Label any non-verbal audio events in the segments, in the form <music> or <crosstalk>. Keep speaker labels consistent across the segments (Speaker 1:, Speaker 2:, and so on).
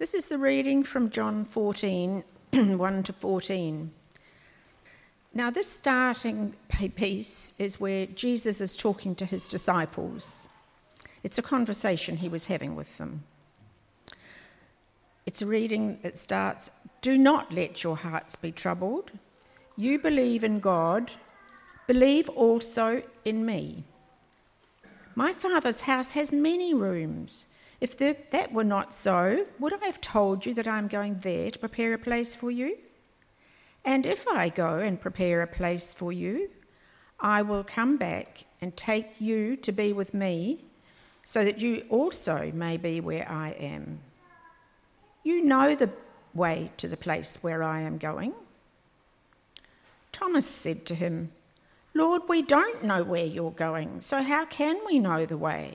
Speaker 1: This is the reading from John 14 <clears throat> 1 to 14. Now, this starting piece is where Jesus is talking to his disciples. It's a conversation he was having with them. It's a reading that starts Do not let your hearts be troubled. You believe in God, believe also in me. My Father's house has many rooms. If the, that were not so, would I have told you that I am going there to prepare a place for you? And if I go and prepare a place for you, I will come back and take you to be with me, so that you also may be where I am. You know the way to the place where I am going. Thomas said to him, Lord, we don't know where you're going, so how can we know the way?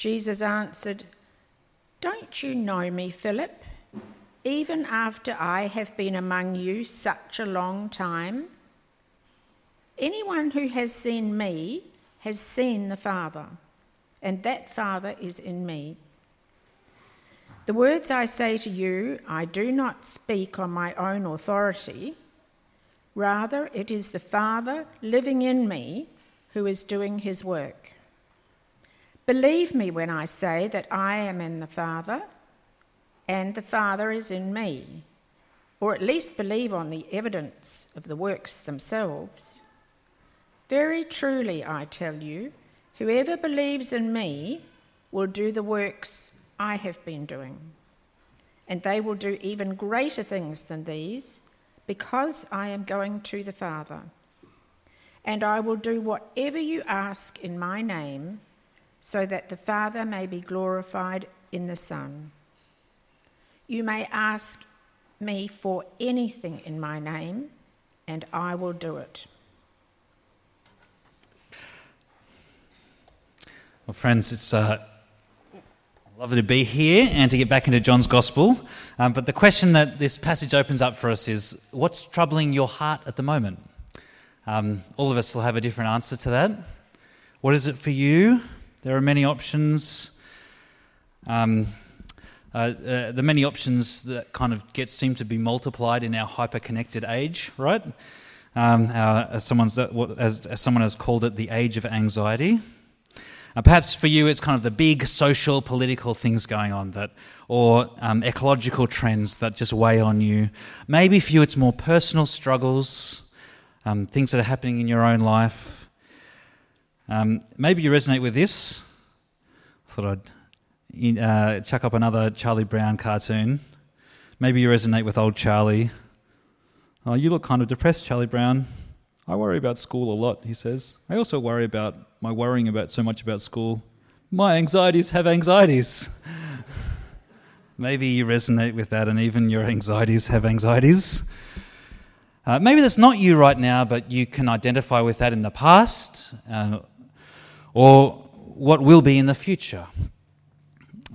Speaker 1: Jesus answered, Don't you know me, Philip, even after I have been among you such a long time? Anyone who has seen me has seen the Father, and that Father is in me. The words I say to you, I do not speak on my own authority. Rather, it is the Father living in me who is doing his work. Believe me when I say that I am in the Father and the Father is in me, or at least believe on the evidence of the works themselves. Very truly, I tell you, whoever believes in me will do the works I have been doing, and they will do even greater things than these because I am going to the Father. And I will do whatever you ask in my name so that the Father may be glorified in the Son. You may ask me for anything in my name, and I will do it.
Speaker 2: Well, friends, it's uh, lovely to be here and to get back into John's Gospel. Um, but the question that this passage opens up for us is what's troubling your heart at the moment? Um, all of us will have a different answer to that. What is it for you? There are many options. Um, uh, uh, the many options that kind of get seem to be multiplied in our hyper-connected age, right? Um, as, someone's, as, as someone has called it, the age of anxiety. Uh, perhaps for you, it's kind of the big social, political things going on, that, or um, ecological trends that just weigh on you. Maybe for you, it's more personal struggles, um, things that are happening in your own life. Um, maybe you resonate with this. I thought I'd uh, chuck up another Charlie Brown cartoon. Maybe you resonate with old Charlie. Oh, you look kind of depressed, Charlie Brown. I worry about school a lot, he says. I also worry about my worrying about so much about school. My anxieties have anxieties. <laughs> maybe you resonate with that, and even your anxieties have anxieties. Uh, maybe that's not you right now, but you can identify with that in the past, uh, or what will be in the future.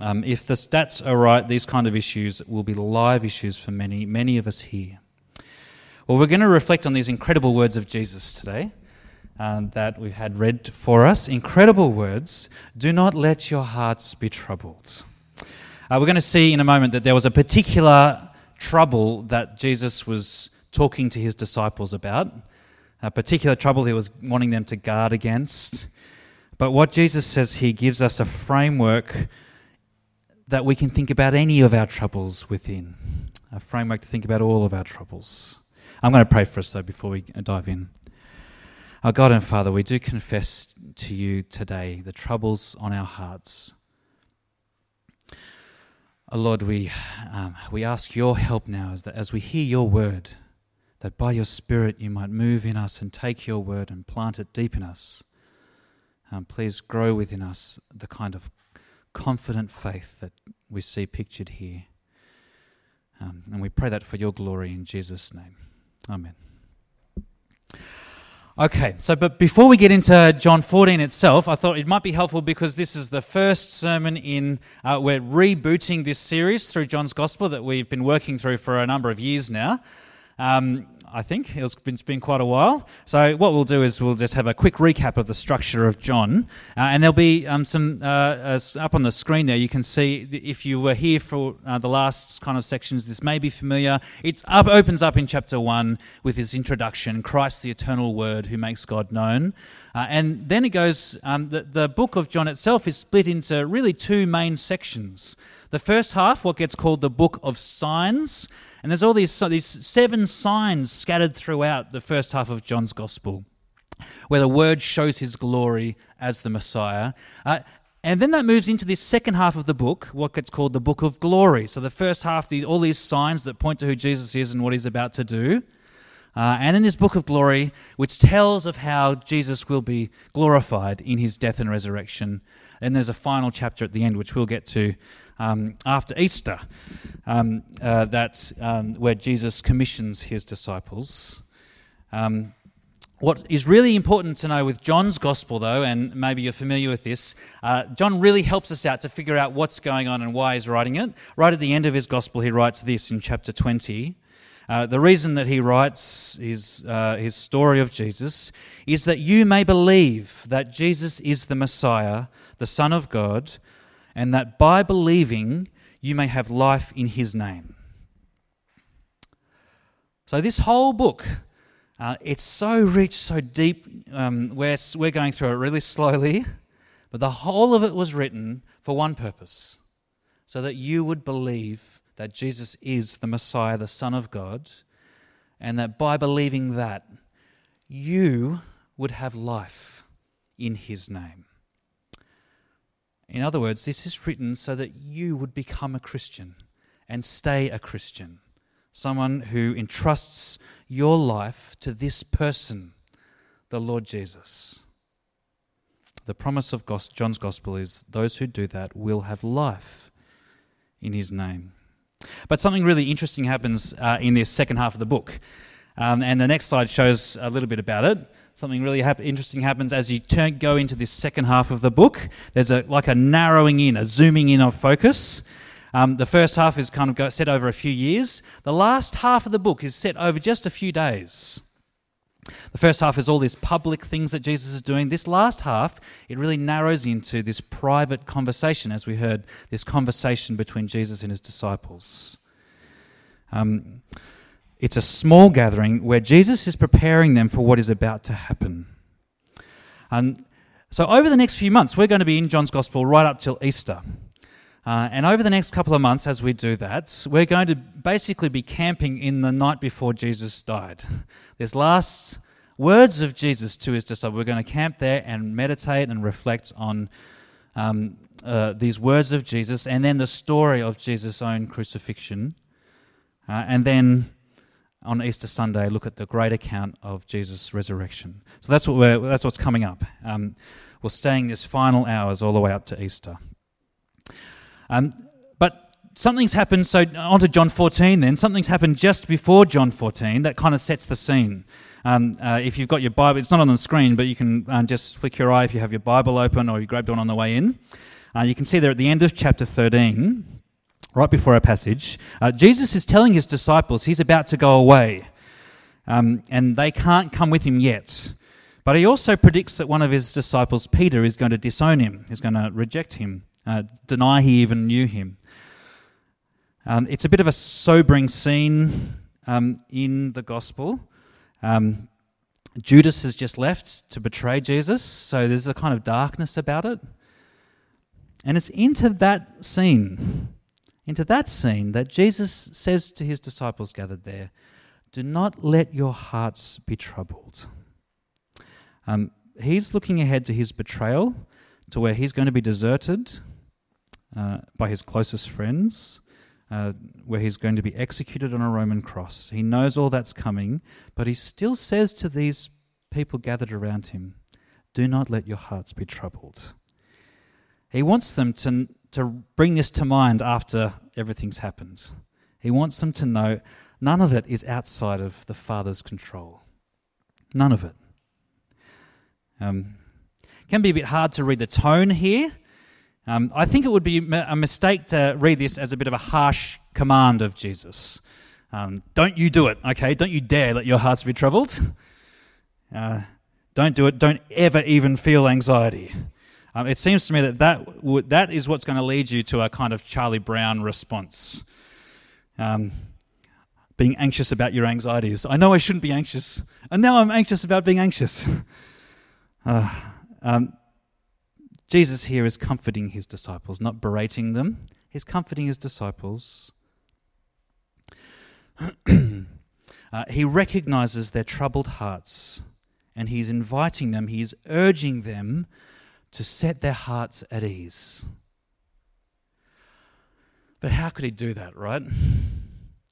Speaker 2: Um, if the stats are right, these kind of issues will be live issues for many, many of us here. Well, we're going to reflect on these incredible words of Jesus today um, that we've had read for us. Incredible words. Do not let your hearts be troubled. Uh, we're going to see in a moment that there was a particular trouble that Jesus was talking to his disciples about, a particular trouble he was wanting them to guard against. But what Jesus says here gives us a framework that we can think about any of our troubles within, a framework to think about all of our troubles. I'm going to pray for us, though, before we dive in. Our God and Father, we do confess to you today the troubles on our hearts. Oh Lord, we, um, we ask your help now as, that as we hear your word, that by your Spirit you might move in us and take your word and plant it deep in us. Um, please grow within us the kind of confident faith that we see pictured here. Um, and we pray that for your glory in Jesus' name. Amen. Okay, so but before we get into John 14 itself, I thought it might be helpful because this is the first sermon in, uh, we're rebooting this series through John's Gospel that we've been working through for a number of years now. Um, I think. It's been, it's been, quite a while. So, what we'll do is we'll just have a quick recap of the structure of John. Uh, and there'll be um, some uh, uh, up on the screen there. You can see if you were here for uh, the last kind of sections, this may be familiar. It up, opens up in chapter 1 with his introduction Christ, the eternal word who makes God known. Uh, and then it goes, um, the, the book of John itself is split into really two main sections. The first half, what gets called the book of signs, and there's all these, these seven signs scattered throughout the first half of John's Gospel, where the Word shows his glory as the Messiah. Uh, and then that moves into this second half of the book, what gets called the book of glory. So the first half, these, all these signs that point to who Jesus is and what he's about to do. Uh, and in this book of glory, which tells of how Jesus will be glorified in his death and resurrection. And there's a final chapter at the end, which we'll get to um, after Easter, um, uh, that's um, where Jesus commissions his disciples. Um, what is really important to know with John's gospel, though, and maybe you're familiar with this, uh, John really helps us out to figure out what's going on and why he's writing it. Right at the end of his gospel, he writes this in chapter 20. Uh, the reason that he writes his, uh, his story of Jesus is that you may believe that Jesus is the Messiah, the Son of God, and that by believing you may have life in his name. So, this whole book, uh, it's so rich, so deep. Um, we're, we're going through it really slowly, but the whole of it was written for one purpose so that you would believe that Jesus is the Messiah, the Son of God, and that by believing that, you would have life in his name. In other words, this is written so that you would become a Christian and stay a Christian, someone who entrusts your life to this person, the Lord Jesus. The promise of John's Gospel is those who do that will have life in his name. But something really interesting happens uh, in this second half of the book. Um, and the next slide shows a little bit about it something really hap- interesting happens as you turn, go into this second half of the book. There's a like a narrowing in, a zooming in of focus. Um, the first half is kind of set over a few years. The last half of the book is set over just a few days. The first half is all these public things that Jesus is doing. This last half, it really narrows into this private conversation, as we heard, this conversation between Jesus and his disciples. Um, it's a small gathering where Jesus is preparing them for what is about to happen. And so, over the next few months, we're going to be in John's Gospel right up till Easter. Uh, and over the next couple of months, as we do that, we're going to basically be camping in the night before Jesus died. <laughs> There's last words of Jesus to his disciples. We're going to camp there and meditate and reflect on um, uh, these words of Jesus and then the story of Jesus' own crucifixion. Uh, and then on Easter Sunday look at the great account of Jesus' resurrection. So that's what we're, that's what's coming up. Um, we're staying this final hours all the way up to Easter. Um, but something's happened. So on to John 14. Then something's happened just before John 14 that kind of sets the scene. Um, uh, if you've got your Bible, it's not on the screen, but you can um, just flick your eye if you have your Bible open or you grabbed one on the way in. Uh, you can see there at the end of chapter 13 right before our passage, uh, Jesus is telling his disciples he's about to go away, um, and they can't come with him yet. But he also predicts that one of his disciples, Peter, is going to disown him, is going to reject him, uh, deny he even knew him. Um, it's a bit of a sobering scene um, in the gospel. Um, Judas has just left to betray Jesus, so there's a kind of darkness about it. And it's into that scene into that scene that Jesus says to his disciples gathered there, Do not let your hearts be troubled. Um, he's looking ahead to his betrayal, to where he's going to be deserted uh, by his closest friends, uh, where he's going to be executed on a Roman cross. He knows all that's coming, but he still says to these people gathered around him, Do not let your hearts be troubled. He wants them to to bring this to mind after everything's happened. He wants them to know none of it is outside of the Father's control. None of it. Um, can be a bit hard to read the tone here. Um, I think it would be a mistake to read this as a bit of a harsh command of Jesus. Um, don't you do it, okay? Don't you dare let your hearts be troubled. Uh, don't do it. Don't ever even feel anxiety. Um, it seems to me that that, w- that is what's going to lead you to a kind of Charlie Brown response. Um, being anxious about your anxieties. I know I shouldn't be anxious, and now I'm anxious about being anxious. <laughs> Uh, um, Jesus here is comforting his disciples, not berating them. He's comforting his disciples. <clears throat> uh, he recognizes their troubled hearts and he's inviting them, he's urging them to set their hearts at ease. But how could he do that, right?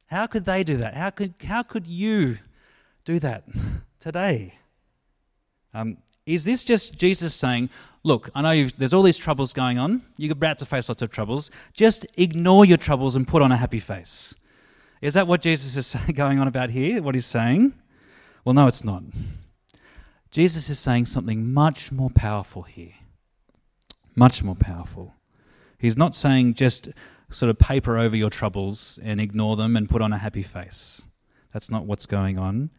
Speaker 2: How could they do that? How could, how could you do that today? Um, is this just Jesus saying, Look, I know there's all these troubles going on. You're about to face lots of troubles. Just ignore your troubles and put on a happy face. Is that what Jesus is <laughs> going on about here? What he's saying? Well, no, it's not. Jesus is saying something much more powerful here. Much more powerful. He's not saying just sort of paper over your troubles and ignore them and put on a happy face. That's not what's going on.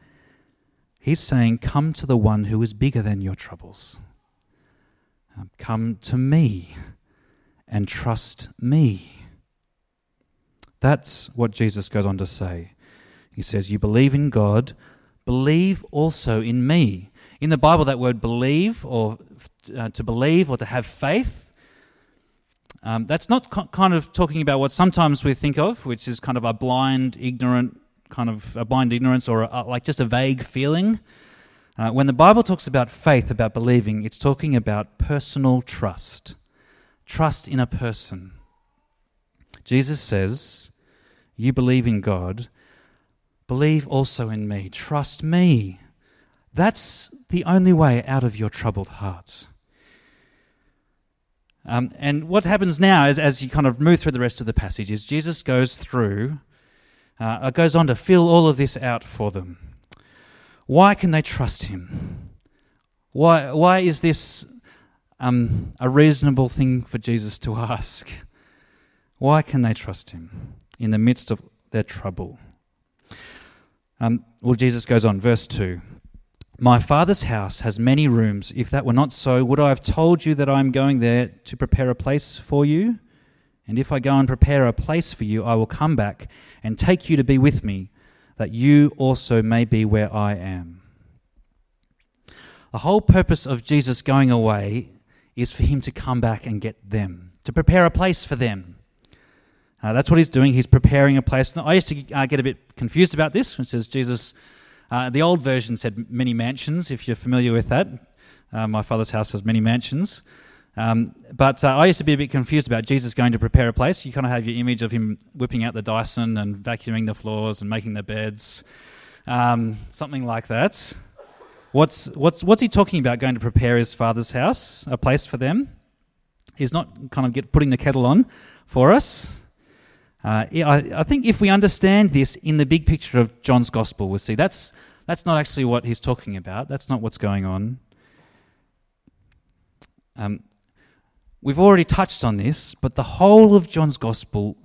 Speaker 2: He's saying, Come to the one who is bigger than your troubles. Um, come to me and trust me. That's what Jesus goes on to say. He says, You believe in God, believe also in me. In the Bible, that word believe or uh, to believe or to have faith, um, that's not co- kind of talking about what sometimes we think of, which is kind of a blind, ignorant, kind of a blind ignorance or a, like just a vague feeling. Uh, when the Bible talks about faith, about believing, it's talking about personal trust. Trust in a person. Jesus says, You believe in God, believe also in me. Trust me. That's the only way out of your troubled hearts. Um, and what happens now is, as you kind of move through the rest of the passage, is Jesus goes through, uh, goes on to fill all of this out for them. Why can they trust him? Why, why is this um, a reasonable thing for Jesus to <laughs> ask? Why can they trust him in the midst of their trouble? Um, well, Jesus goes on, verse 2. My Father's house has many rooms. If that were not so, would I have told you that I am going there to prepare a place for you? And if I go and prepare a place for you, I will come back and take you to be with me, that you also may be where I am. The whole purpose of Jesus going away is for him to come back and get them, to prepare a place for them. Uh, that's what he's doing. He's preparing a place. Now, I used to uh, get a bit confused about this when it says Jesus uh, the old version said many mansions, if you're familiar with that. Uh, my father's house has many mansions. Um, but uh, I used to be a bit confused about Jesus going to prepare a place. You kind of have your image of him whipping out the Dyson and vacuuming the floors and making the beds, um, something like that. What's, what's, what's he talking about going to prepare his father's house, a place for them? He's not kind of get, putting the kettle on for us. Uh, I, I, think if we understand this in the big picture of John's gospel, we'll see that's, that's not actually what he's talking about. That's not what's going on. Um, we've already touched on this, but the whole of John's gospel,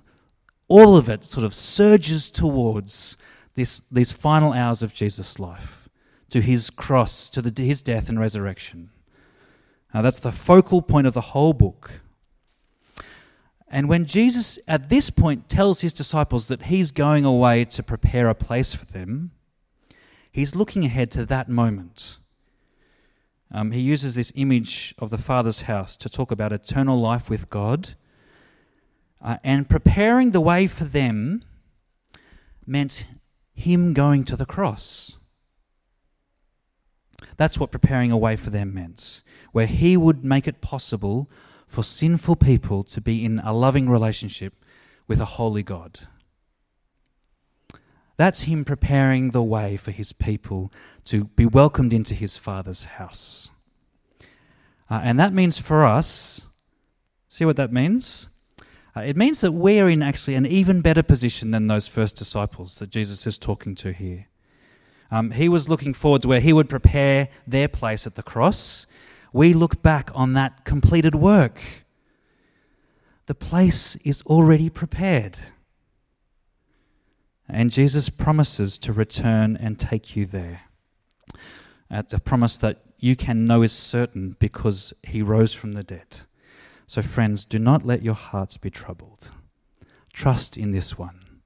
Speaker 2: all of it sort of surges towards this, these final hours of Jesus' life, to his cross, to the, his death and resurrection. Now, that's the focal point of the whole book. And when Jesus, at this point, tells his disciples that he's going away to prepare a place for them, he's looking ahead to that moment. Um, he uses this image of the Father's house to talk about eternal life with God. Uh, and preparing the way for them meant him going to the cross. That's what preparing a way for them meant, where he would make it possible for sinful people to be in a loving relationship with a holy God. That's Him preparing the way for His people to be welcomed into His Father's house. Uh, and that means for us, see what that means? Uh, it means that we're in actually an even better position than those first disciples that Jesus is talking to here. Um, he was looking forward to where he would prepare their place at the cross. We look back on that completed work. The place is already prepared. And Jesus promises to return and take you there. It's a promise that you can know is certain because he rose from the dead. So, friends, do not let your hearts be troubled. Trust in this one.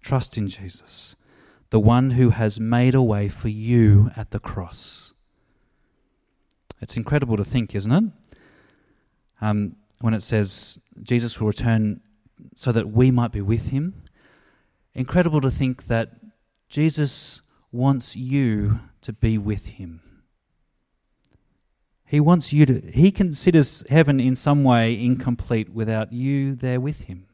Speaker 2: Trust in Jesus, the one who has made a way for you at the cross. It's incredible to think, isn't it? Um, when it says Jesus will return so that we might be with him. Incredible to think that Jesus wants you to be with him. He wants you to, he considers heaven in some way incomplete without you there with him.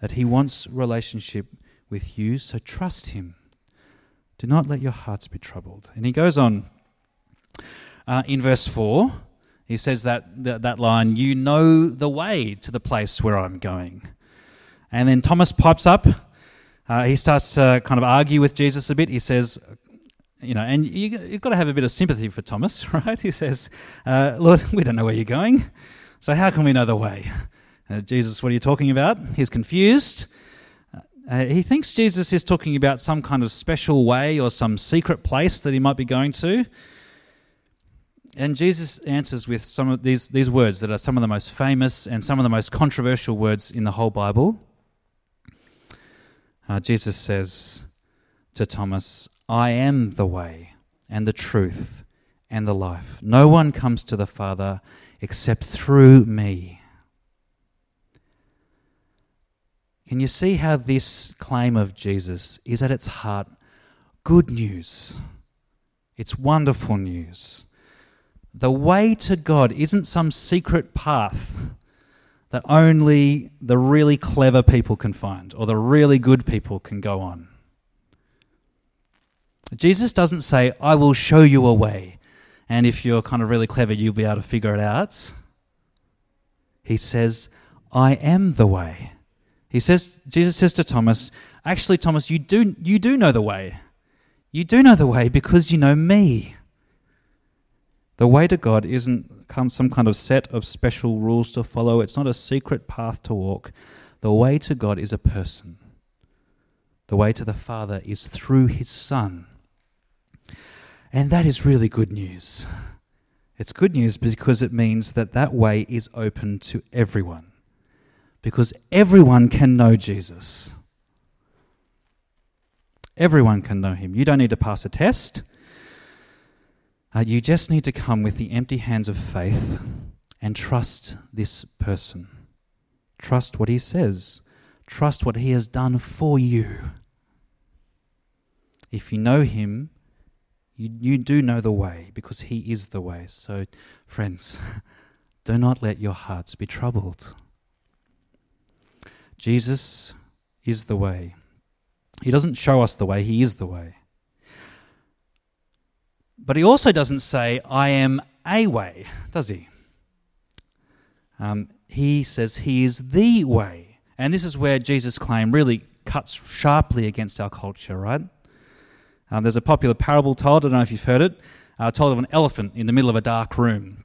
Speaker 2: That he wants relationship with you, so trust him. Do not let your hearts be troubled. And he goes on uh, in verse 4, he says that, that, that line, You know the way to the place where I'm going. And then Thomas pipes up. Uh, he starts to kind of argue with Jesus a bit. He says, you know, and you, have got to have a bit of sympathy for Thomas, <laughs> right? He says, uh, Lord, we don't know where you're going, so how can we know the way? Uh, Jesus, what are you talking about? He's confused. Uh, he thinks Jesus is talking about some kind of special way or some secret place that he might be going to. And Jesus answers with some of these, these words that are some of the most famous and some of the most controversial words in the whole Bible. Uh, Jesus says to Thomas, I am the way and the truth and the life. No one comes to the Father except through me. Can you see how this claim of Jesus is at its heart good news? It's wonderful news. The way to God isn't some secret path that only the really clever people can find or the really good people can go on. Jesus doesn't say, I will show you a way, and if you're kind of really clever, you'll be able to figure it out. He says, I am the way. He says, Jesus says to Thomas, Actually, Thomas, you do, you do know the way. You do know the way because you know me. The way to God isn't some kind of set of special rules to follow, it's not a secret path to walk. The way to God is a person. The way to the Father is through His Son. And that is really good news. It's good news because it means that that way is open to everyone. Because everyone can know Jesus. Everyone can know him. You don't need to pass a test. Uh, you just need to come with the empty hands of faith and trust this person. Trust what he says. Trust what he has done for you. If you know him, you, you do know the way because He is the way. So, friends, <laughs> do not let your hearts be troubled. Jesus is the way. He doesn't show us the way, He is the way. But He also doesn't say, I am a way, does He? Um, he says He is the way. And this is where Jesus' claim really cuts sharply against our culture, right? Um, there's a popular parable told, I don't know if you've heard it, uh, told of an elephant in the middle of a dark room.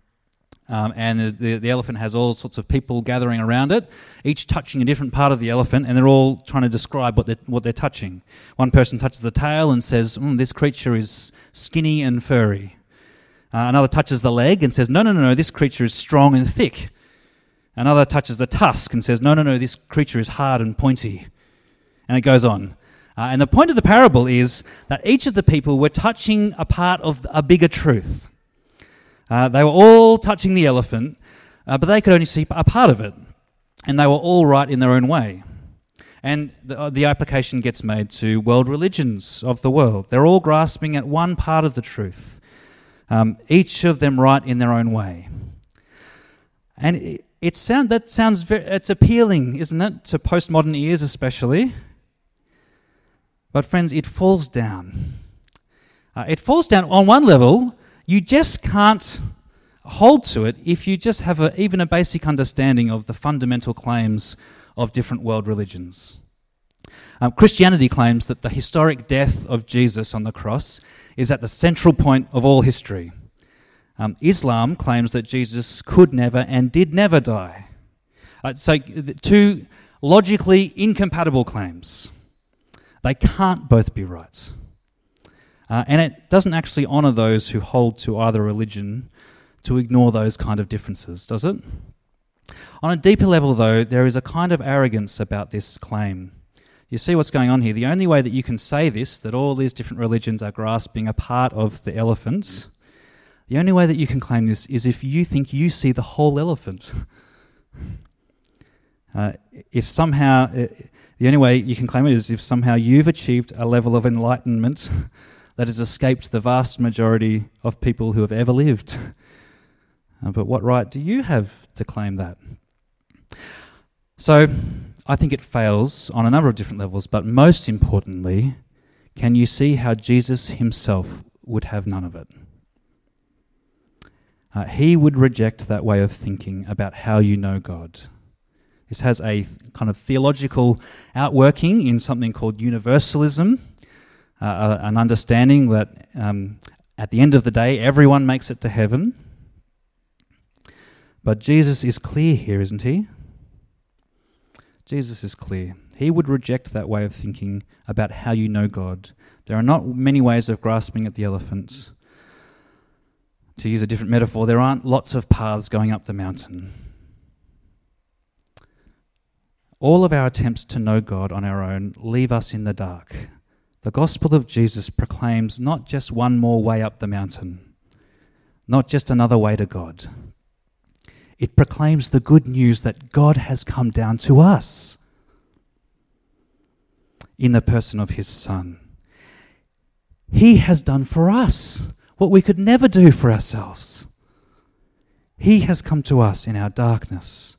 Speaker 2: Um, and the, the elephant has all sorts of people gathering around it, each touching a different part of the elephant, and they're all trying to describe what they're, what they're touching. One person touches the tail and says, mm, This creature is skinny and furry. Uh, another touches the leg and says, No, no, no, no, this creature is strong and thick. Another touches the tusk and says, No, no, no, this creature is hard and pointy. And it goes on. Uh, and the point of the parable is that each of the people were touching a part of a bigger truth. Uh, they were all touching the elephant, uh, but they could only see a part of it. And they were all right in their own way. And the, uh, the application gets made to world religions of the world. They're all grasping at one part of the truth, um, each of them right in their own way. And it, it sound, that sounds very, it's appealing, isn't it, to postmodern ears especially. But, friends, it falls down. Uh, it falls down on one level, you just can't hold to it if you just have a, even a basic understanding of the fundamental claims of different world religions. Um, Christianity claims that the historic death of Jesus on the cross is at the central point of all history. Um, Islam claims that Jesus could never and did never die. Uh, so, two logically incompatible claims. They can't both be right. Uh, and it doesn't actually honour those who hold to either religion to ignore those kind of differences, does it? On a deeper level, though, there is a kind of arrogance about this claim. You see what's going on here. The only way that you can say this, that all these different religions are grasping a part of the elephant, the only way that you can claim this is if you think you see the whole elephant. <laughs> uh, if somehow, uh, the only way you can claim it is if somehow you've achieved a level of enlightenment <laughs> that has escaped the vast majority of people who have ever lived. <laughs> Uh, but what right do you have to claim that? So, I think it fails on a number of different levels, but most importantly, can you see how Jesus himself would have none of it? Uh, he would reject that way of thinking about how you know God. This has a kind of theological outworking in something called universalism, uh, uh an understanding that um, at the end of the day, everyone makes it to heaven. But Jesus is clear here, isn't he? Jesus is clear. He would reject that way of thinking about how you know God. There are not many ways of grasping at the elephant. To use a different metaphor, there aren't lots of paths going up the mountain. All of our attempts to know God on our own leave us in the dark. The gospel of Jesus proclaims not just one more way up the mountain, not just another way to God it proclaims the good news that God has come down to us in the person of his Son. He has done for us what we could never do for ourselves. He has come to us in our darkness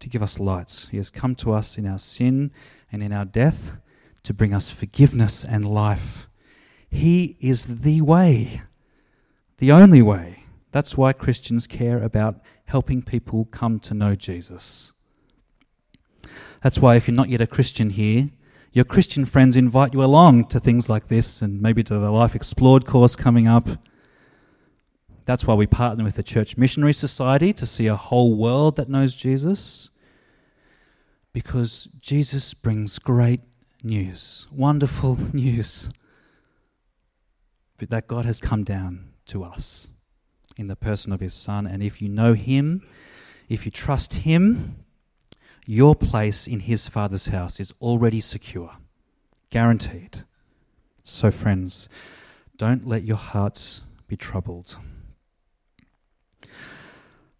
Speaker 2: to give us lights. He has come to us in our sin and in our death to bring us forgiveness and life. He is the way, the only way. That's why Christians care about helping people come to know Jesus. That's why, if you're not yet a Christian here, your Christian friends invite you along to things like this and maybe to the Life Explored course coming up. That's why we partner with the Church Missionary Society to see a whole world that knows Jesus. Because Jesus brings great news, wonderful <laughs> news, that God has come down to us in the person of his Son. And if you know him, if you trust him, your place in his Father's house is already secure, guaranteed. So, friends, don't let your hearts be troubled.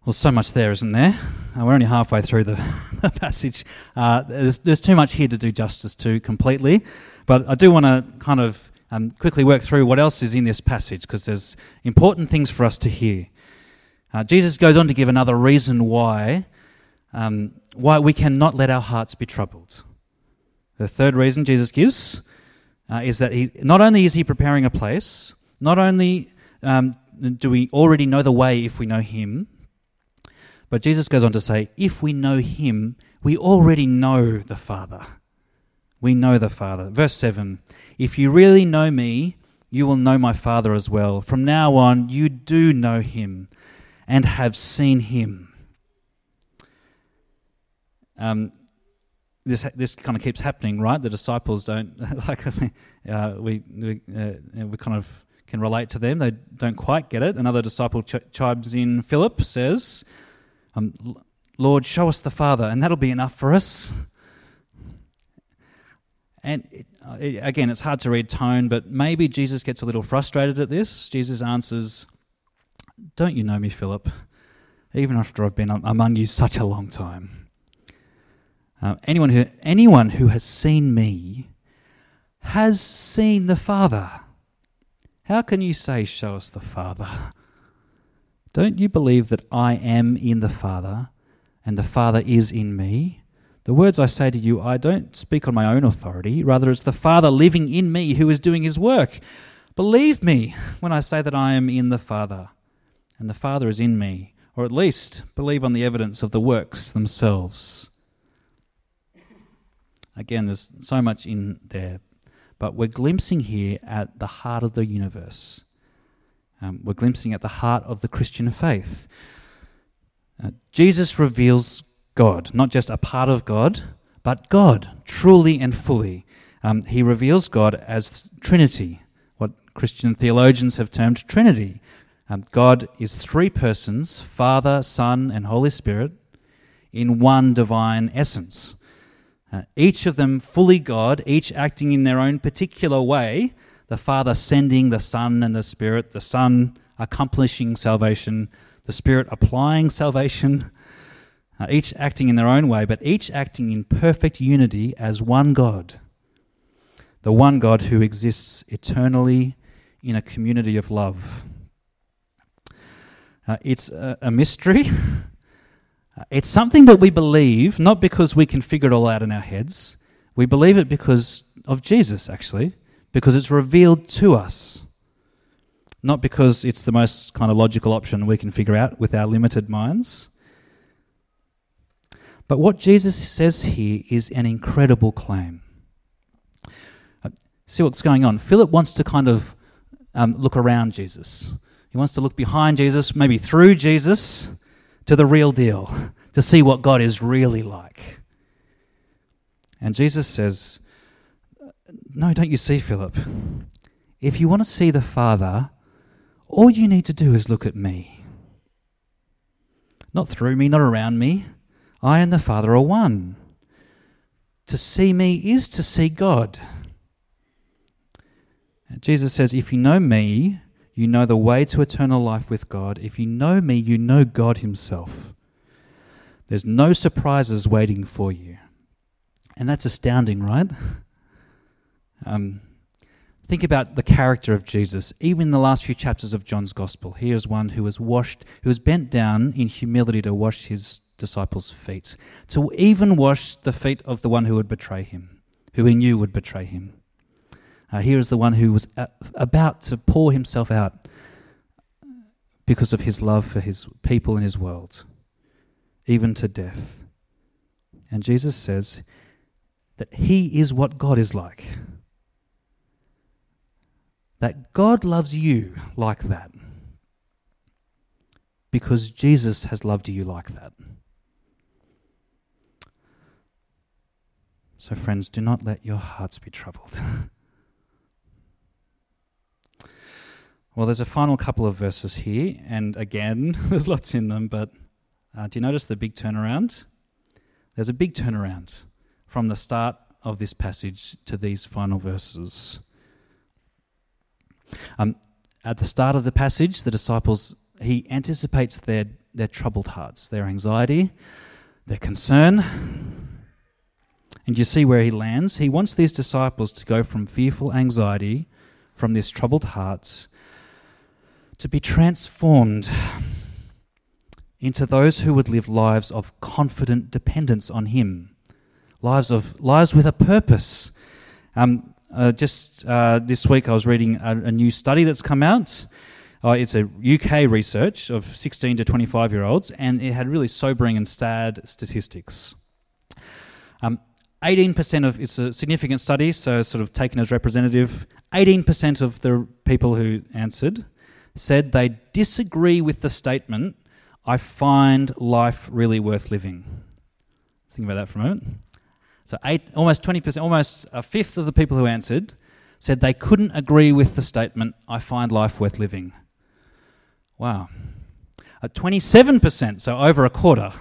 Speaker 2: Well, so much there, isn't there? Uh, we're only halfway through the, <laughs> the passage. Uh, there's, there's too much here to do justice to completely, but I do want to kind of um, quickly work through what else is in this passage because there's important things for us to hear. Uh, Jesus goes on to give another reason why, um, why we cannot let our hearts be troubled. The third reason Jesus gives uh, is that he, not only is he preparing a place, not only um, do we already know the way if we know him, but Jesus goes on to say, if we know him, we already know the Father we know the Father. Verse 7 If you really know me, you will know my Father as well. From now on, you do know him and have seen him. Um, this this kind of keeps happening, right? The disciples don't <laughs> like uh, we we, uh, we kind of can relate to them. They don't quite get it. Another disciple ch- chimes in. Philip says, um, "Lord, show us the Father, and that'll be enough for us." And it, uh, it, again, it's hard to read tone, but maybe Jesus gets a little frustrated at this. Jesus answers, Don't you know me, Philip? Even after I've been among you such a long time. Uh, anyone, who, anyone who has seen me has seen the Father. How can you say, Show us the Father? Don't you believe that I am in the Father and the Father is in me? The words I say to you, I don't speak on my own authority. Rather, it's the Father living in me who is doing his work. Believe me when I say that I am in the Father, and the Father is in me, or at least believe on the evidence of the works themselves. Again, there's so much in there, but we're glimpsing here at the heart of the universe. Um, we're glimpsing at the heart of the Christian faith. Uh, Jesus reveals God, not just a part of God, but God, truly and fully. Um, he reveals God as Trinity, what Christian theologians have termed Trinity. Um, God is three persons Father, Son, and Holy Spirit in one divine essence. Uh, each of them fully God, each acting in their own particular way. The Father sending the Son and the Spirit, the Son accomplishing salvation, the Spirit applying salvation, uh, each acting in their own way, but each acting in perfect unity as one God. The one God who exists eternally in a community of love. Uh, it's a, a mystery. <laughs> Uh, it's something that we believe not because we can figure it all out in our heads. We believe it because of Jesus, actually, because it's revealed to us. Not because it's the most kind of logical option we can figure out with our limited minds. But what Jesus says here is an incredible claim. Uh, see what's going on. Philip wants to kind of um, look around Jesus. He wants to look behind Jesus, maybe through Jesus, to the real deal, <laughs> to see what God is really like. And Jesus says, No, don't you see, Philip? If you want to see the Father, all you need to do is look at me. Not through me, not around me. I and the Father are one. To see me is to see God. Jesus says, If you know me, you know the way to eternal life with God. If you know me, you know God Himself. There's no surprises waiting for you. And that's astounding, right? Um, think about the character of Jesus. Even in the last few chapters of John's Gospel, he is one who was washed, who was bent down in humility to wash his disciples' feet, to even wash the feet of the one who would betray him, who he knew would betray him. Uh, here is the one who was about to pour himself out because of his love for his people and his world, even to death. And Jesus says that he is what God is like. That God loves you like that because Jesus has loved you like that. So, friends, do not let your hearts be troubled. <laughs> well, there's a final couple of verses here, and again, <laughs> there's lots in them, but uh, do you notice the big turnaround? There's a big turnaround from the start of this passage to these final verses. Um, at the start of the passage, the disciples, he anticipates their, their troubled hearts, their anxiety, their concern, and you see where he lands? He wants these disciples to go from fearful anxiety, from this troubled hearts, to be transformed into those who would live lives of confident dependence on him, lives of lives with a purpose. Um, uh, just uh, this week, I was reading a, a new study that's come out. Uh, it's a UK research of 16 to 25 year olds, and it had really sobering and sad statistics. Um, 18% of it's a significant study, so sort of taken as representative. 18% of the people who answered said they disagree with the statement, I find life really worth living. Think about that for a moment. So, eight, almost 20%, almost a fifth of the people who answered said they couldn't agree with the statement, I find life worth living. Wow. At 27%, so over a quarter,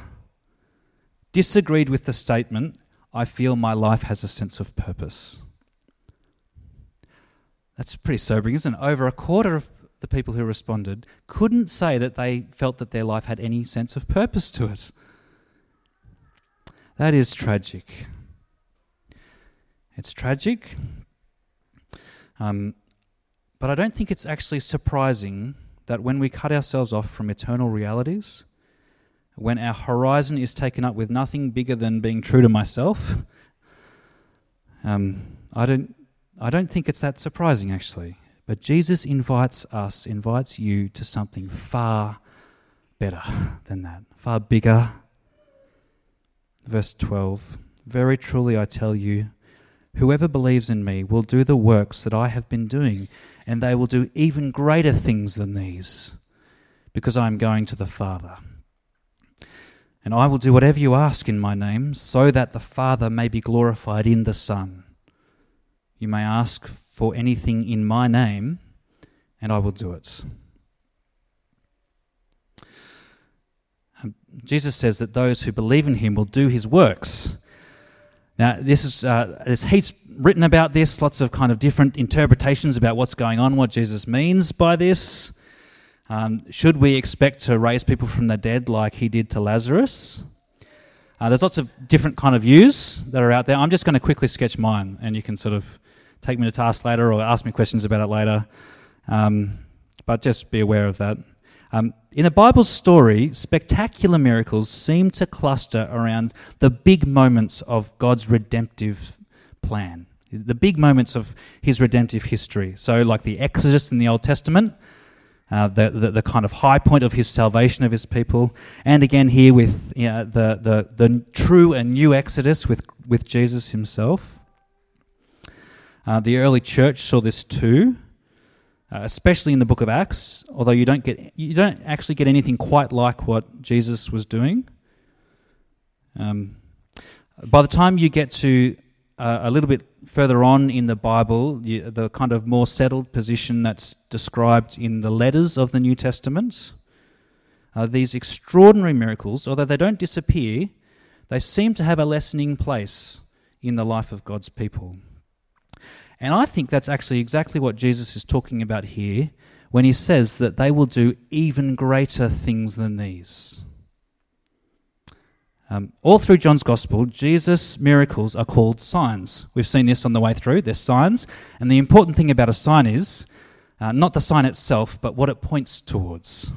Speaker 2: disagreed with the statement, I feel my life has a sense of purpose. That's pretty sobering, isn't it? Over a quarter of the people who responded couldn't say that they felt that their life had any sense of purpose to it. That is tragic. It's tragic. Um, but I don't think it's actually surprising that when we cut ourselves off from eternal realities, when our horizon is taken up with nothing bigger than being true to myself, um, I don't, I don't think it's that surprising actually. But Jesus invites us, invites you to something far, better than that, far bigger. Verse 12 Very truly I tell you, whoever believes in me will do the works that I have been doing, and they will do even greater things than these, because I am going to the Father. And I will do whatever you ask in my name, so that the Father may be glorified in the Son. You may ask for anything in my name, and I will do it. Jesus says that those who believe in him will do his works. Now, this is, uh, there's heaps written about this, lots of kind of different interpretations about what's going on, what Jesus means by this. Um, should we expect to raise people from the dead like he did to Lazarus? Uh, there's lots of different kind of views that are out there. I'm just going to quickly sketch mine, and you can sort of take me to task later or ask me questions about it later. Um, but just be aware of that. Um, in the Bible story, spectacular miracles seem to cluster around the big moments of God's redemptive plan, the big moments of his redemptive history. So, like the Exodus in the Old Testament, uh, the, the, the, kind of high point of his salvation of his people. And again, here with you know, the, the, the true and new Exodus with, with Jesus himself. Uh, the early church saw this too, uh, especially in the book of Acts, although you don't, get, you don't actually get anything quite like what Jesus was doing. Um, by the time you get to uh, a little bit further on in the Bible, you, the kind of more settled position that's described in the letters of the New Testament, uh, these extraordinary miracles, although they don't disappear, they seem to have a lessening place in the life of God's people. And I think that's actually exactly what Jesus is talking about here when he says that they will do even greater things than these. Um, all through John's Gospel, Jesus' miracles are called signs. We've seen this on the way through. They're signs. And the important thing about a sign is uh, not the sign itself, but what it points towards.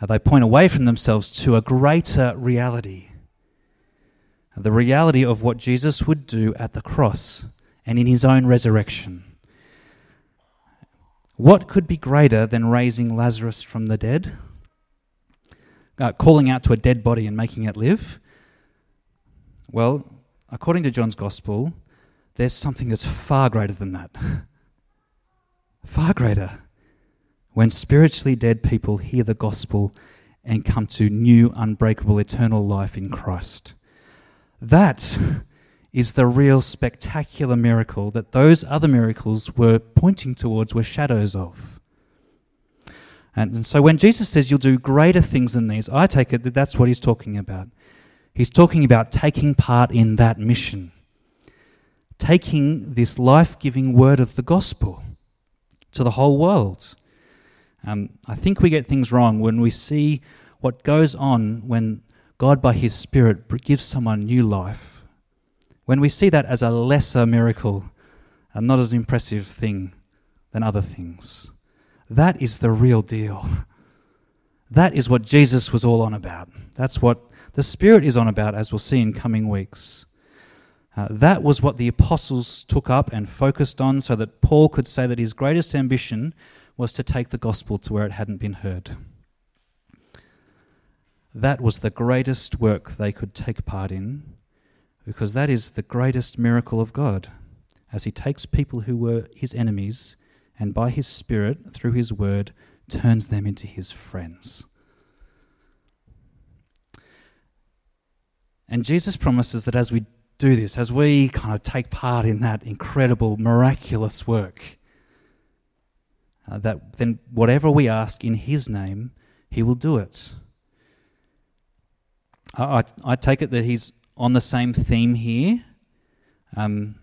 Speaker 2: Uh, they point away from themselves to a greater reality the reality of what Jesus would do at the cross and in his own resurrection. What could be greater than raising Lazarus from the dead? Uh, calling out to a dead body and making it live? Well, according to John's Gospel, there's something that's far greater than that. <laughs> far greater. When spiritually dead people hear the gospel and come to new, unbreakable, eternal life in Christ. That <laughs> is the real spectacular miracle that those other miracles were pointing towards, were shadows of. And, so when Jesus says you'll do greater things than these, I take it that that's what he's talking about. He's talking about taking part in that mission, taking this life giving word of the gospel to the whole world. Um, I think we get things wrong when we see what goes on when God, by His Spirit, gives someone new life when we see that as a lesser miracle and not as an impressive thing than other things, that is the real deal. <laughs> That is what Jesus was all on about. That's what the Spirit is on about, as we'll see in coming weeks. Uh, that was what the apostles took up and focused on, so that Paul could say that his greatest ambition was to take the gospel to where it hadn't been heard. That was the greatest work they could take part in, because that is the greatest miracle of God, as He takes people who were His enemies and by His Spirit, through His Word, turns them into His friends. And Jesus promises that as we do this, as we kind of take part in that incredible, miraculous work, uh, that then whatever we ask in His name, He will do it. I, I, I take it that He's on the same theme here. Um,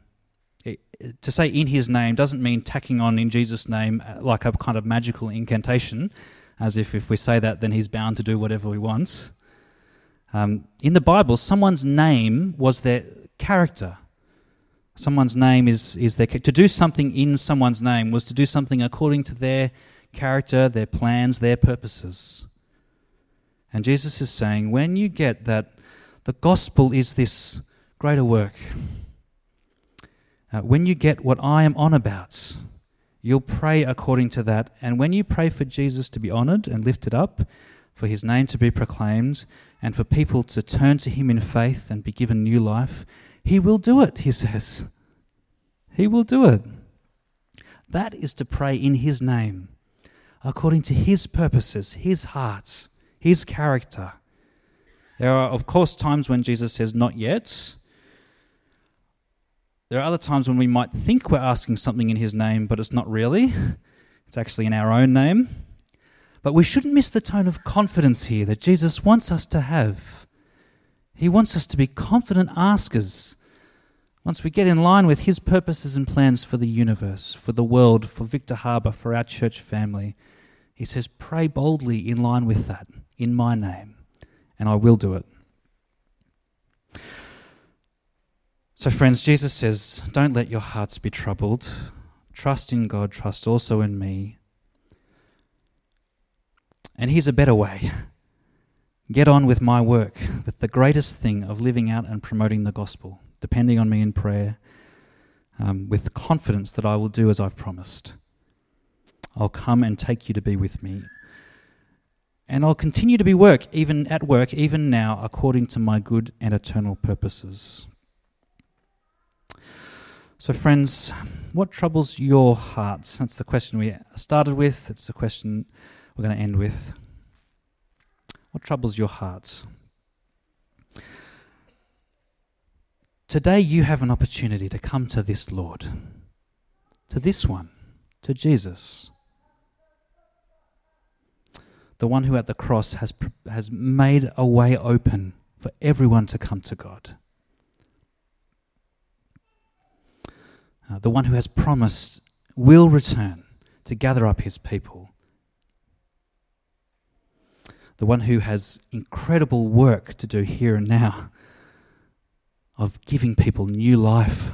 Speaker 2: it, to say in his name doesn't mean tacking on in Jesus' name uh, like a kind of magical incantation, as if if we say that, then he's bound to do whatever he wants. Um, in the Bible, someone's name was their character. Someone's name is, is their to do something in someone's name was to do something according to their character, their plans, their purposes. And Jesus is saying, when you get that the gospel is this greater work. Uh, when you get what I am on about, you'll pray according to that. And when you pray for Jesus to be honored and lifted up, for his name to be proclaimed, and for people to turn to him in faith and be given new life, he will do it, he <laughs> says. He will do it. That is to pray in his name, according to his purposes, his heart, his character. There are, of course, times when Jesus says, Not yet. There are other times when we might think we're asking something in his name, but it's not really. It's actually in our own name. But we shouldn't miss the tone of confidence here that Jesus wants us to have. He wants us to be confident askers. Once we get in line with His purposes and plans for the universe, for the world, for Victor Harbor, for our church family, He says, Pray boldly in line with that, in my name, and I will do it. So, friends, Jesus says, Don't let your hearts be troubled. Trust in God, trust also in me. And here's a better way get on with my work, with the greatest thing of living out and promoting the gospel, depending on me in prayer, um, with confidence that I will do as I've promised. I'll come and take you to be with me. And I'll continue to be work, even at work, even now, according to my good and eternal purposes. So, friends, what troubles your hearts? That's the question we started with. It's the question we're going to end with. What troubles your hearts? Today, you have an opportunity to come to this Lord, to this one, to Jesus, the one who at the cross has, has made a way open for everyone to come to God. uh, the one who has promised will return to gather up his people, the one who has incredible work to do here and now of giving people new life.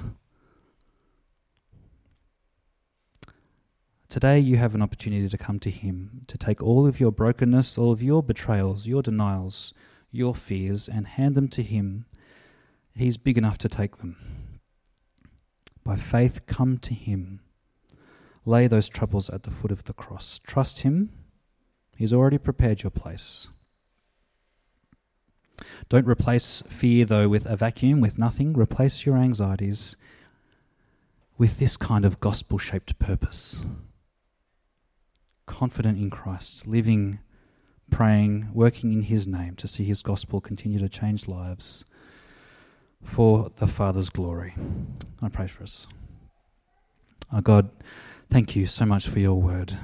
Speaker 2: Today, you have an opportunity to come to Him, to take all of your brokenness, all of your betrayals, your denials, your fears, and hand them to Him. He's big enough to take them. By faith, come to Him. Lay those troubles at the foot of the cross. Trust Him. He's already prepared your place. Don't replace fear, though, with a vacuum, with nothing. Replace your anxieties with this kind of gospel shaped purpose. Confident in Christ, living, praying, working in His name to see His gospel continue to change lives for the Father's glory. I pray for us. Our God, thank you so much for your word.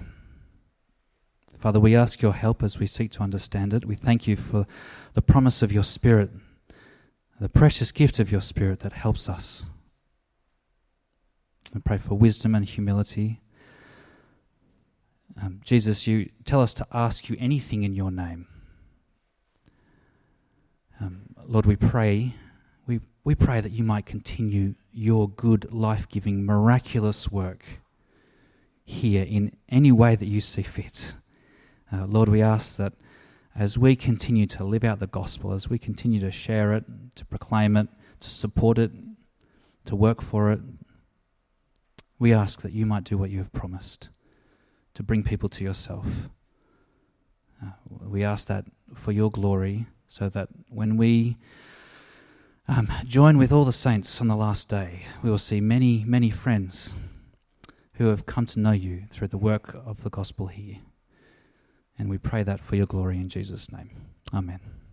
Speaker 2: Father, we ask your help as we seek to understand it. We thank you for the promise of your Spirit, the precious gift of your Spirit that helps us. I pray for wisdom and humility. Um, Jesus, you tell us to ask you anything in your name. Um, Lord, we pray we we pray that you might continue your good, life giving, miraculous work here in any way that you see fit. Uh, Lord, we ask that as we continue to live out the gospel, as we continue to share it, to proclaim it, to support it, to work for it, we ask that you might do what you have promised to bring people to yourself. Uh, we ask that for your glory, so that when we um, join with all the saints on the last day. We will see many, many friends who have come to know you through the work of the gospel here. And we pray that for your glory in Jesus' name. Amen.